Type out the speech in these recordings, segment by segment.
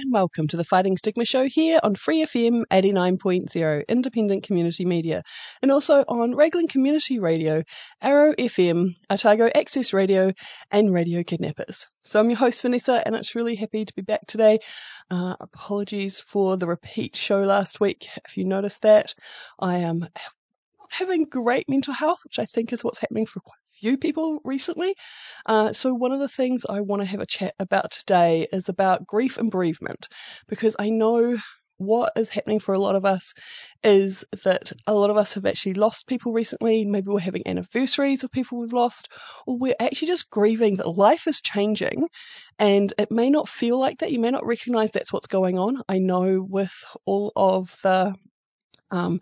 and welcome to the Fighting Stigma Show here on Free FM 89.0, independent community media, and also on Raglan Community Radio, Arrow FM, Otago Access Radio, and Radio Kidnappers. So I'm your host, Vanessa, and it's really happy to be back today. Uh, apologies for the repeat show last week. If you noticed that, I am having great mental health, which I think is what's happening for quite few people recently. Uh, so, one of the things I want to have a chat about today is about grief and bereavement, because I know what is happening for a lot of us is that a lot of us have actually lost people recently. Maybe we're having anniversaries of people we've lost, or we're actually just grieving that life is changing and it may not feel like that. You may not recognize that's what's going on. I know with all of the um,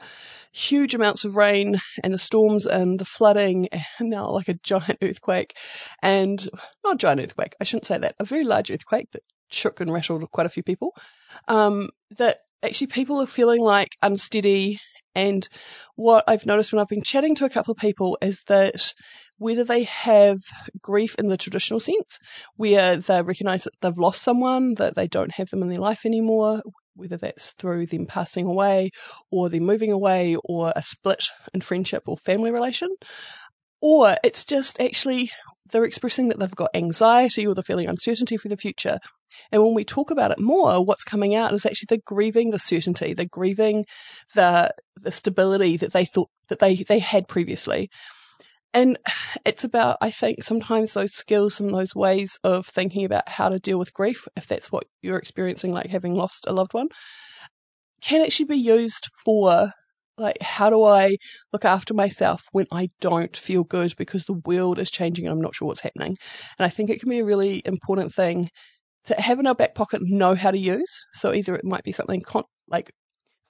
huge amounts of rain and the storms and the flooding and now like a giant earthquake. And not giant earthquake i shouldn't say that a very large earthquake that shook and rattled quite a few people. Um, that actually people are feeling like unsteady. And what i've noticed when i've been chatting to a couple of people is that whether they have grief in the traditional sense where they recognize that they've lost someone that they don't have them in their life anymore whether that's through them passing away or them moving away or a split in friendship or family relation, or it's just actually they're expressing that they've got anxiety or they're feeling uncertainty for the future. And when we talk about it more, what's coming out is actually they're grieving the certainty, they're grieving the the stability that they thought that they, they had previously. And it's about, I think, sometimes those skills, of those ways of thinking about how to deal with grief, if that's what you're experiencing, like having lost a loved one, can actually be used for like how do I look after myself when I don't feel good because the world is changing and I'm not sure what's happening. And I think it can be a really important thing to have in our back pocket know how to use. So either it might be something con- like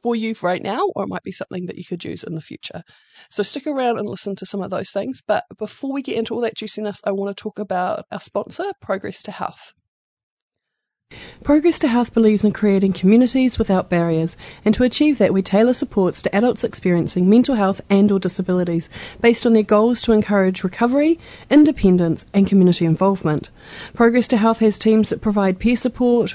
for you right now, or it might be something that you could use in the future. So stick around and listen to some of those things. But before we get into all that juiciness, I want to talk about our sponsor, Progress to Health. Progress to Health believes in creating communities without barriers, and to achieve that, we tailor supports to adults experiencing mental health and/or disabilities based on their goals to encourage recovery, independence, and community involvement. Progress to Health has teams that provide peer support,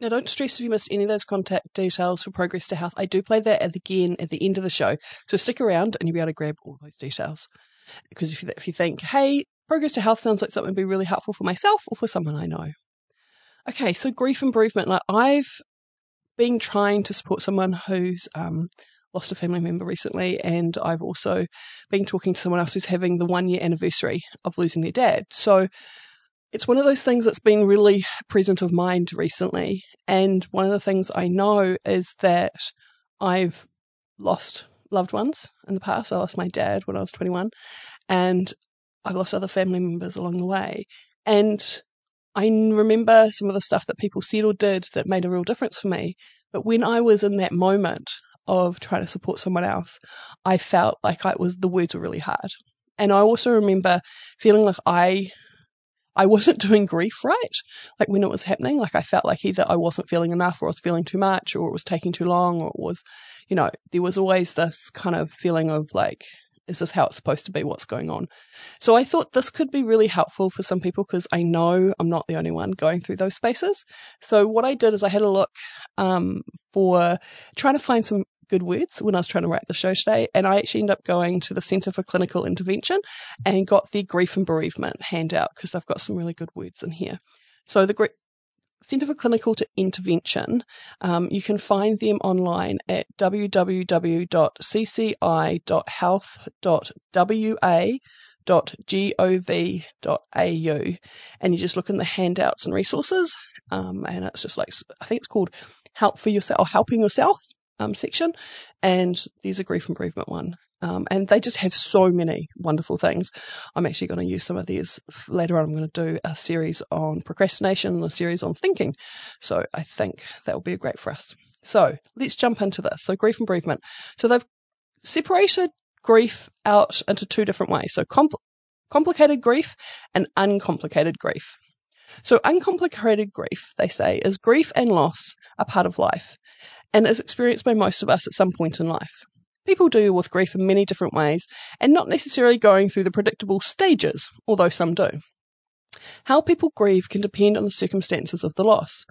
Now, don't stress if you missed any of those contact details for Progress to Health. I do play that at again at the end of the show, so stick around and you'll be able to grab all those details. Because if you, if you think, hey, Progress to Health sounds like something would be really helpful for myself or for someone I know. Okay, so grief and bereavement. Like I've been trying to support someone who's um, lost a family member recently, and I've also been talking to someone else who's having the one year anniversary of losing their dad. So it's one of those things that's been really present of mind recently. And one of the things I know is that I've lost loved ones in the past. I lost my dad when I was 21, and I've lost other family members along the way. And I remember some of the stuff that people said or did that made a real difference for me. But when I was in that moment of trying to support someone else, I felt like I was the words were really hard. And I also remember feeling like I I wasn't doing grief right. Like when it was happening, like I felt like either I wasn't feeling enough or I was feeling too much or it was taking too long or it was, you know, there was always this kind of feeling of like, is this how it's supposed to be? What's going on? So I thought this could be really helpful for some people because I know I'm not the only one going through those spaces. So what I did is I had a look um, for trying to find some good words when I was trying to write the show today. And I actually ended up going to the Centre for Clinical Intervention and got the grief and bereavement handout because they've got some really good words in here. So the Centre for Clinical to Intervention, um, you can find them online at www.cci.health.wa.gov.au and you just look in the handouts and resources um, and it's just like I think it's called help for yourself or helping yourself um, section, and there's a grief and bereavement one. Um, and they just have so many wonderful things. I'm actually going to use some of these later on. I'm going to do a series on procrastination and a series on thinking. So I think that will be great for us. So let's jump into this. So grief and bereavement. So they've separated grief out into two different ways. So compl- complicated grief and uncomplicated grief. So uncomplicated grief, they say, is grief and loss a part of life and is experienced by most of us at some point in life. People deal with grief in many different ways and not necessarily going through the predictable stages, although some do. How people grieve can depend on the circumstances of the loss,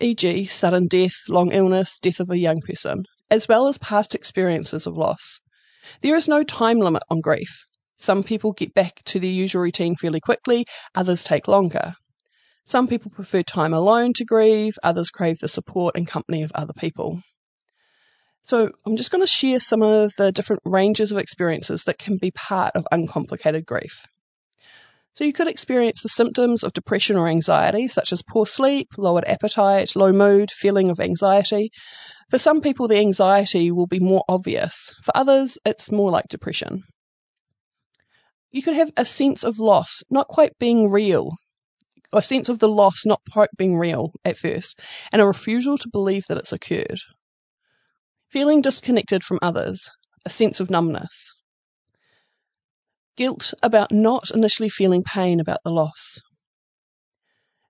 e.g., sudden death, long illness, death of a young person, as well as past experiences of loss. There is no time limit on grief. Some people get back to their usual routine fairly quickly, others take longer. Some people prefer time alone to grieve, others crave the support and company of other people. So, I'm just going to share some of the different ranges of experiences that can be part of uncomplicated grief. So, you could experience the symptoms of depression or anxiety, such as poor sleep, lowered appetite, low mood, feeling of anxiety. For some people, the anxiety will be more obvious. For others, it's more like depression. You could have a sense of loss, not quite being real, a sense of the loss not quite being real at first, and a refusal to believe that it's occurred. Feeling disconnected from others, a sense of numbness. Guilt about not initially feeling pain about the loss.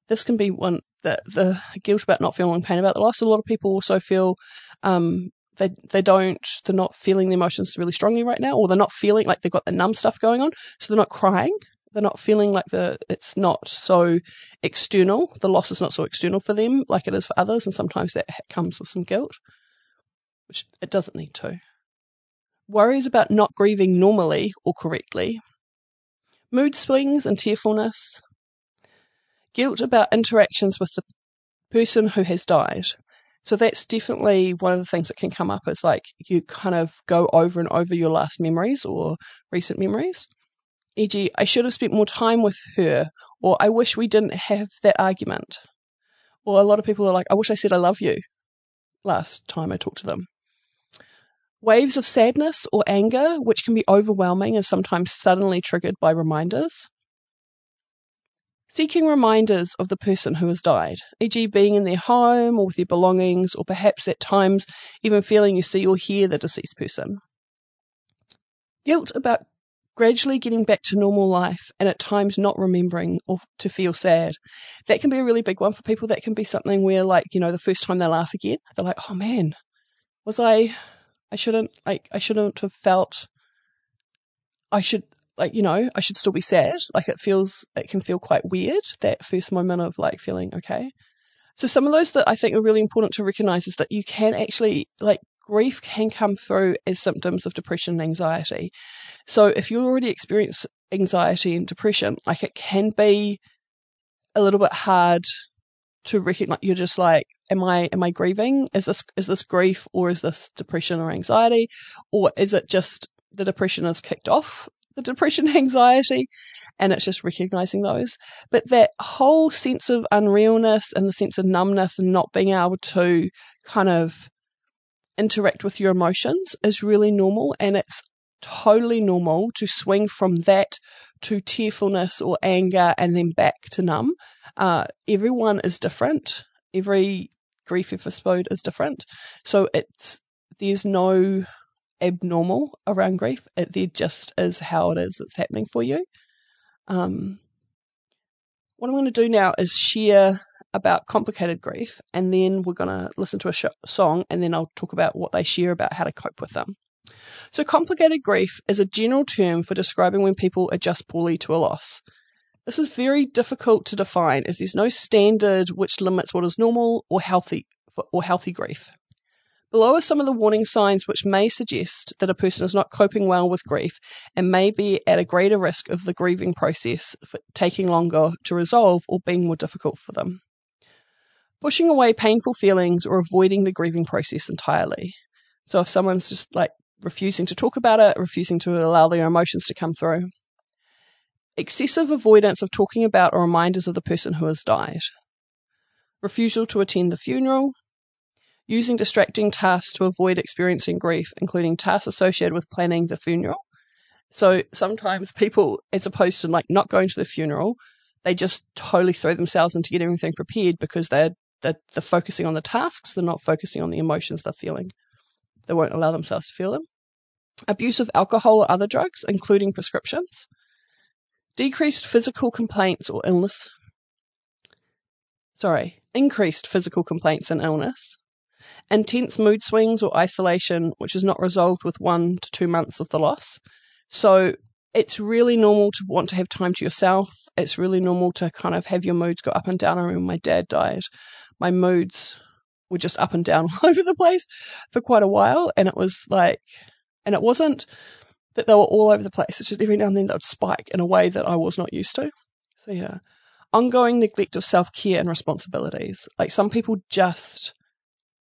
This can be one that the guilt about not feeling pain about the loss. A lot of people also feel um, they they don't they're not feeling the emotions really strongly right now, or they're not feeling like they've got the numb stuff going on, so they're not crying they're not feeling like the it's not so external. The loss is not so external for them like it is for others, and sometimes that comes with some guilt, which it doesn't need to. Worries about not grieving normally or correctly, mood swings and tearfulness, guilt about interactions with the person who has died. So that's definitely one of the things that can come up. Is like you kind of go over and over your last memories or recent memories e.g., I should have spent more time with her, or I wish we didn't have that argument. Or a lot of people are like, I wish I said I love you last time I talked to them. Waves of sadness or anger, which can be overwhelming and sometimes suddenly triggered by reminders. Seeking reminders of the person who has died, e.g., being in their home or with their belongings, or perhaps at times even feeling you see or hear the deceased person. Guilt about gradually getting back to normal life and at times not remembering or to feel sad. That can be a really big one for people. That can be something where, like, you know, the first time they laugh again, they're like, oh man, was I, I shouldn't, like, I shouldn't have felt, I should, like, you know, I should still be sad. Like, it feels, it can feel quite weird, that first moment of like feeling okay. So, some of those that I think are really important to recognize is that you can actually, like, grief can come through as symptoms of depression and anxiety. So if you already experience anxiety and depression, like it can be a little bit hard to recognize you're just like am i am i grieving? Is this is this grief or is this depression or anxiety? Or is it just the depression has kicked off the depression anxiety? And it's just recognizing those. But that whole sense of unrealness and the sense of numbness and not being able to kind of interact with your emotions is really normal and it's totally normal to swing from that to tearfulness or anger and then back to numb. Uh, everyone is different. Every grief episode is different. So it's there's no abnormal around grief. It there just is how it is. It's happening for you. Um, what I'm going to do now is share about complicated grief, and then we're going to listen to a sh- song, and then I'll talk about what they share about how to cope with them. So, complicated grief is a general term for describing when people adjust poorly to a loss. This is very difficult to define as there's no standard which limits what is normal or healthy or healthy grief. Below are some of the warning signs which may suggest that a person is not coping well with grief and may be at a greater risk of the grieving process taking longer to resolve or being more difficult for them. Pushing away painful feelings or avoiding the grieving process entirely. So if someone's just like refusing to talk about it, refusing to allow their emotions to come through. Excessive avoidance of talking about or reminders of the person who has died. Refusal to attend the funeral, using distracting tasks to avoid experiencing grief, including tasks associated with planning the funeral. So sometimes people, as opposed to like not going to the funeral, they just totally throw themselves into getting everything prepared because they're, they're, they're focusing on the tasks, they're not focusing on the emotions they're feeling. They won't allow themselves to feel them. Abuse of alcohol or other drugs, including prescriptions. Decreased physical complaints or illness. Sorry, increased physical complaints and illness intense mood swings or isolation, which is not resolved with one to two months of the loss. So it's really normal to want to have time to yourself. It's really normal to kind of have your moods go up and down. I remember my dad died. My moods were just up and down all over the place for quite a while. And it was like, and it wasn't that they were all over the place. It's just every now and then they would spike in a way that I was not used to. So, yeah. Ongoing neglect of self care and responsibilities. Like some people just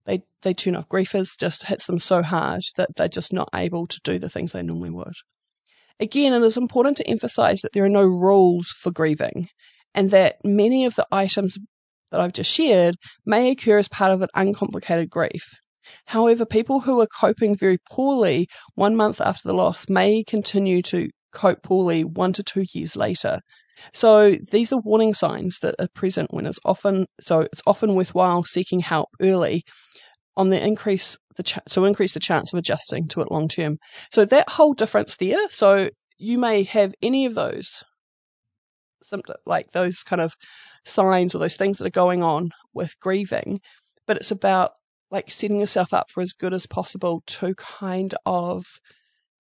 they they turn off. Griefers just hits them so hard that they're just not able to do the things they normally would. Again, it is important to emphasize that there are no rules for grieving and that many of the items that I've just shared may occur as part of an uncomplicated grief. However, people who are coping very poorly one month after the loss may continue to cope poorly one to two years later. So these are warning signs that are present when it's often so it's often worthwhile seeking help early on the increase the ch- so increase the chance of adjusting to it long term. So that whole difference there. So you may have any of those symptoms, like those kind of signs or those things that are going on with grieving, but it's about like setting yourself up for as good as possible to kind of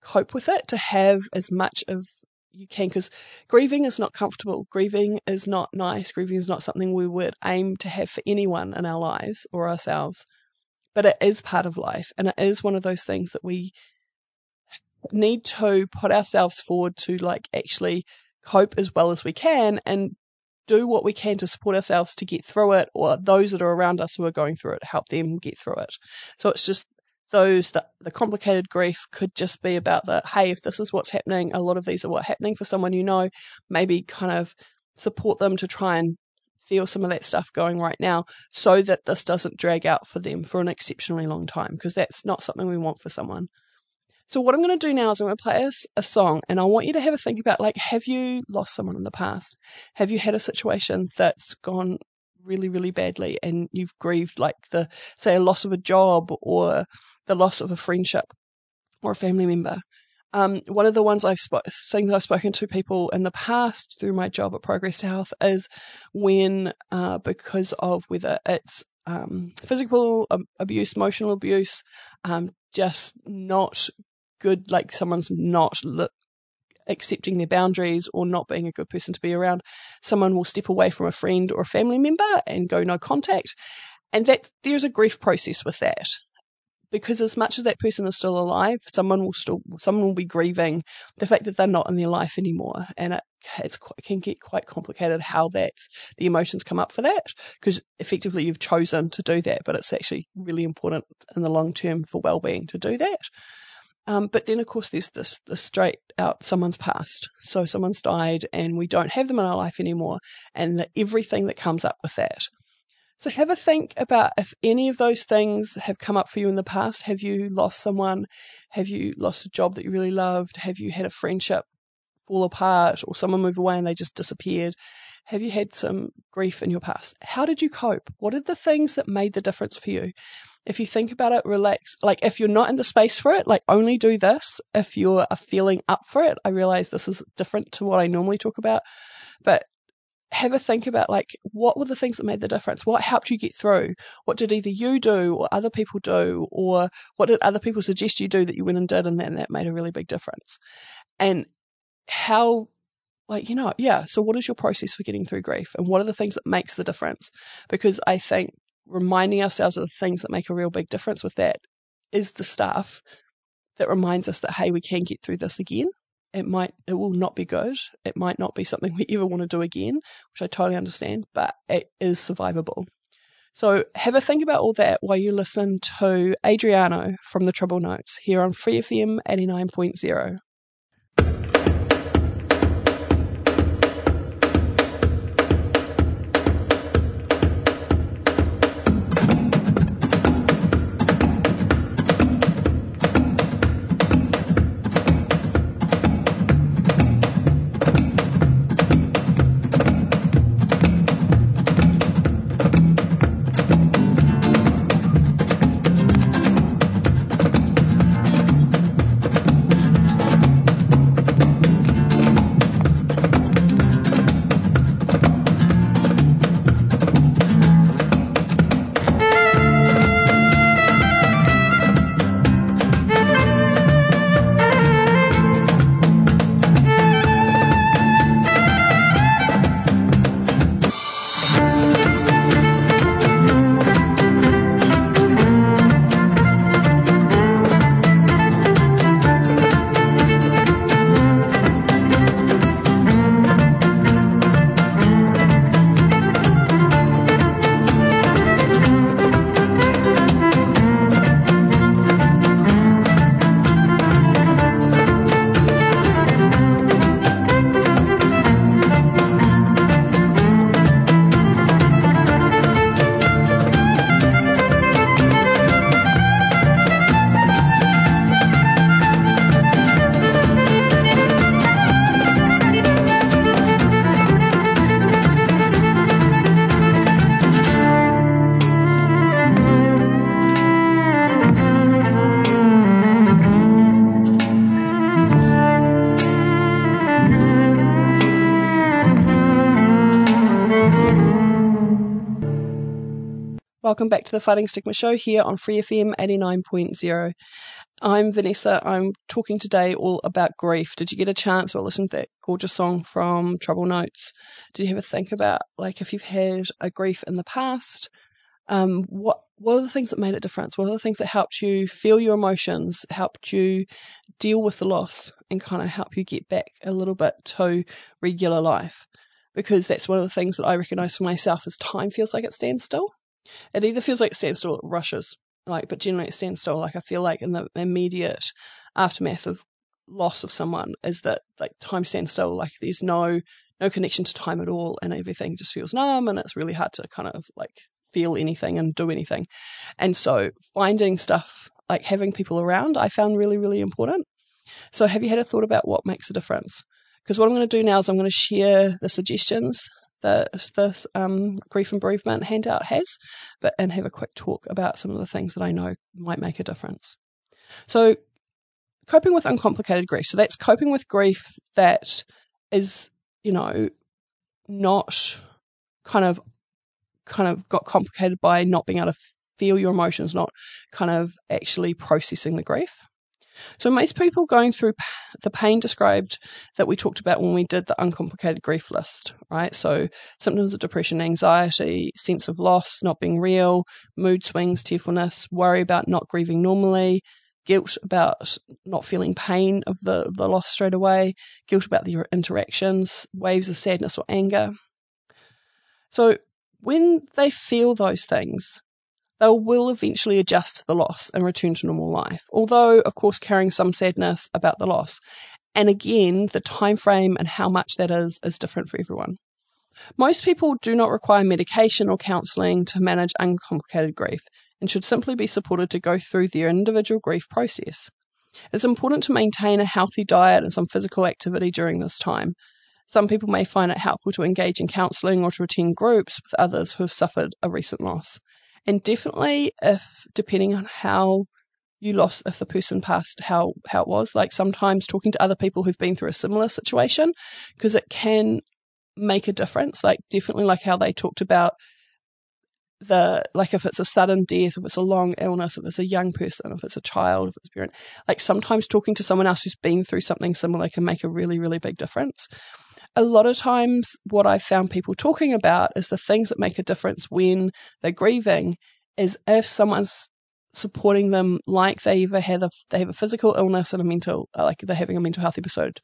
cope with it, to have as much of you can because grieving is not comfortable. Grieving is not nice. Grieving is not something we would aim to have for anyone in our lives or ourselves. But it is part of life and it is one of those things that we need to put ourselves forward to like actually cope as well as we can and do what we can to support ourselves to get through it or those that are around us who are going through it help them get through it. So it's just those that the complicated grief could just be about that hey if this is what's happening a lot of these are what happening for someone you know maybe kind of support them to try and feel some of that stuff going right now so that this doesn't drag out for them for an exceptionally long time because that's not something we want for someone so what i'm going to do now is i'm going to play us a song and i want you to have a think about like have you lost someone in the past have you had a situation that's gone really really badly and you've grieved like the say a loss of a job or the loss of a friendship or a family member. Um, one of the ones I've sp- things I've spoken to people in the past through my job at Progress Health is when uh, because of whether it's um, physical abuse, emotional abuse, um, just not good, like someone's not look, accepting their boundaries or not being a good person to be around, someone will step away from a friend or a family member and go no contact. And that there's a grief process with that because as much as that person is still alive, someone will still someone will be grieving the fact that they're not in their life anymore, and it it's it can get quite complicated how that's the emotions come up for that because effectively you've chosen to do that, but it's actually really important in the long term for well being to do that. Um, but then, of course, there's this, this straight out someone's passed. So someone's died and we don't have them in our life anymore, and the, everything that comes up with that. So have a think about if any of those things have come up for you in the past. Have you lost someone? Have you lost a job that you really loved? Have you had a friendship fall apart or someone move away and they just disappeared? Have you had some grief in your past? How did you cope? What are the things that made the difference for you? If you think about it, relax. Like if you're not in the space for it, like only do this. If you're feeling up for it, I realize this is different to what I normally talk about, but have a think about like what were the things that made the difference? What helped you get through? What did either you do or other people do? Or what did other people suggest you do that you went and did and then that made a really big difference? And how like you know yeah so what is your process for getting through grief? And what are the things that makes the difference? Because i think reminding ourselves of the things that make a real big difference with that is the stuff that reminds us that hey we can get through this again. It might it will not be good. It might not be something we ever want to do again which i totally understand but it is survivable. So have a think about all that while you listen to adriano from the trouble notes here on free fm 89.0 Welcome back to the Fighting Stigma Show here on Free FM 89.0. I'm Vanessa. I'm talking today all about grief. Did you get a chance or listen to that gorgeous song from Trouble Notes? Did you ever think about like if you've had a grief in the past? Um, what what are the things that made a difference? What are the things that helped you feel your emotions, helped you deal with the loss, and kind of help you get back a little bit to regular life? Because that's one of the things that I recognize for myself is time feels like it stands still it either feels like it stands still, or it rushes, like, but generally it stands still. Like I feel like in the immediate aftermath of loss of someone is that like time stands still. Like there's no no connection to time at all, and everything just feels numb, and it's really hard to kind of like feel anything and do anything. And so finding stuff like having people around, I found really really important. So have you had a thought about what makes a difference? Because what I'm going to do now is I'm going to share the suggestions that this um, grief and bereavement handout has, but and have a quick talk about some of the things that I know might make a difference. So, coping with uncomplicated grief. So that's coping with grief that is, you know, not kind of kind of got complicated by not being able to feel your emotions, not kind of actually processing the grief. So, most people going through the pain described that we talked about when we did the uncomplicated grief list, right? So, symptoms of depression, anxiety, sense of loss, not being real, mood swings, tearfulness, worry about not grieving normally, guilt about not feeling pain of the, the loss straight away, guilt about the interactions, waves of sadness or anger. So, when they feel those things, they will eventually adjust to the loss and return to normal life, although, of course, carrying some sadness about the loss. And again, the time frame and how much that is is different for everyone. Most people do not require medication or counselling to manage uncomplicated grief and should simply be supported to go through their individual grief process. It's important to maintain a healthy diet and some physical activity during this time. Some people may find it helpful to engage in counselling or to attend groups with others who have suffered a recent loss. And definitely, if depending on how you lost, if the person passed, how how it was, like sometimes talking to other people who've been through a similar situation, because it can make a difference. Like definitely, like how they talked about the like if it's a sudden death, if it's a long illness, if it's a young person, if it's a child, if it's a parent, like sometimes talking to someone else who's been through something similar can make a really, really big difference. A lot of times, what I found people talking about is the things that make a difference when they're grieving is if someone's supporting them like they either have a they have a physical illness and a mental uh, like they're having a mental health episode.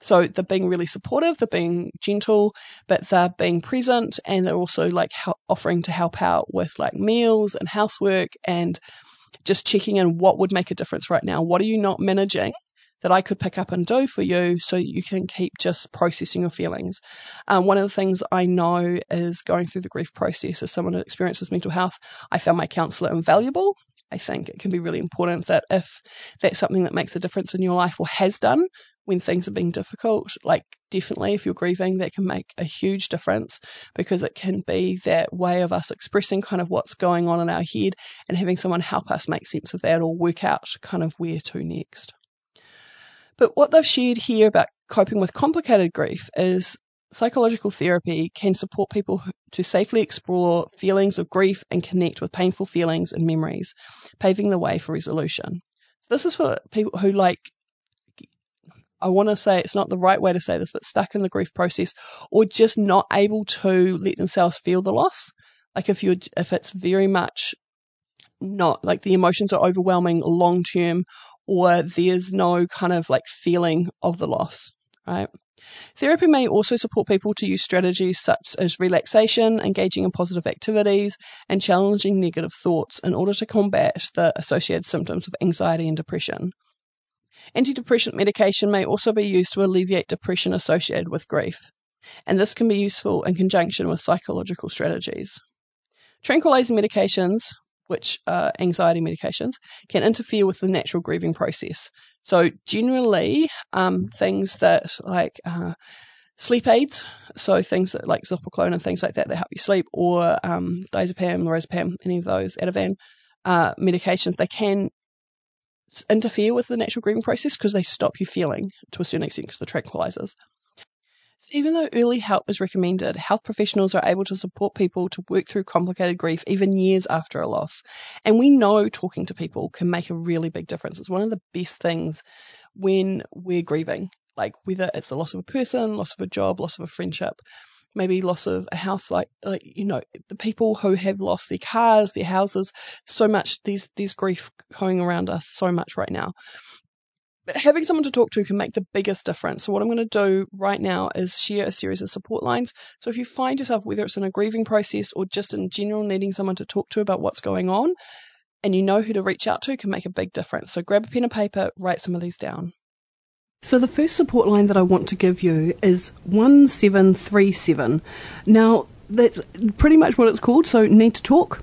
So they're being really supportive, they're being gentle, but they're being present and they're also like offering to help out with like meals and housework and just checking in what would make a difference right now. What are you not managing? That I could pick up and do for you so you can keep just processing your feelings. Um, one of the things I know is going through the grief process as someone who experiences mental health, I found my counsellor invaluable I think it can be really important that if that's something that makes a difference in your life or has done when things are being difficult, like definitely if you're grieving, that can make a huge difference because it can be that way of us expressing kind of what's going on in our head and having someone help us make sense of that or work out kind of where to next. But what they've shared here about coping with complicated grief is Psychological therapy can support people to safely explore feelings of grief and connect with painful feelings and memories, paving the way for resolution. This is for people who like I want to say it's not the right way to say this, but stuck in the grief process or just not able to let themselves feel the loss. Like if you're if it's very much not like the emotions are overwhelming long term or there's no kind of like feeling of the loss, right? Therapy may also support people to use strategies such as relaxation, engaging in positive activities, and challenging negative thoughts in order to combat the associated symptoms of anxiety and depression. Antidepressant medication may also be used to alleviate depression associated with grief, and this can be useful in conjunction with psychological strategies. Tranquilizing medications, which are anxiety medications, can interfere with the natural grieving process. So, generally, um, things that like uh, sleep aids, so things that like Zopiclone and things like that that help you sleep, or um, diazepam, lorazepam, any of those, Ativan uh, medications, they can interfere with the natural grieving process because they stop you feeling to a certain extent because the tranquilizers. Even though early help is recommended, health professionals are able to support people to work through complicated grief even years after a loss. And we know talking to people can make a really big difference. It's one of the best things when we're grieving, like whether it's the loss of a person, loss of a job, loss of a friendship, maybe loss of a house like like you know the people who have lost their cars their houses so much there's there's grief going around us so much right now having someone to talk to can make the biggest difference. So, what I'm going to do right now is share a series of support lines. So, if you find yourself, whether it's in a grieving process or just in general needing someone to talk to about what's going on, and you know who to reach out to, can make a big difference. So, grab a pen and paper, write some of these down. So, the first support line that I want to give you is 1737. Now, that's pretty much what it's called. So, need to talk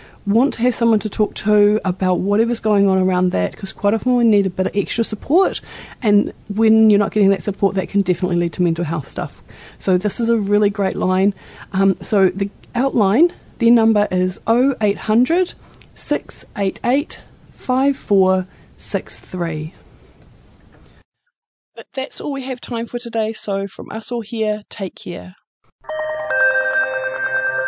want to have someone to talk to about whatever's going on around that because quite often we need a bit of extra support. And when you're not getting that support that can definitely lead to mental health stuff. So this is a really great line. Um, so the outline the number is 0800 688 5463 but that's all we have time for today. So from us all here take care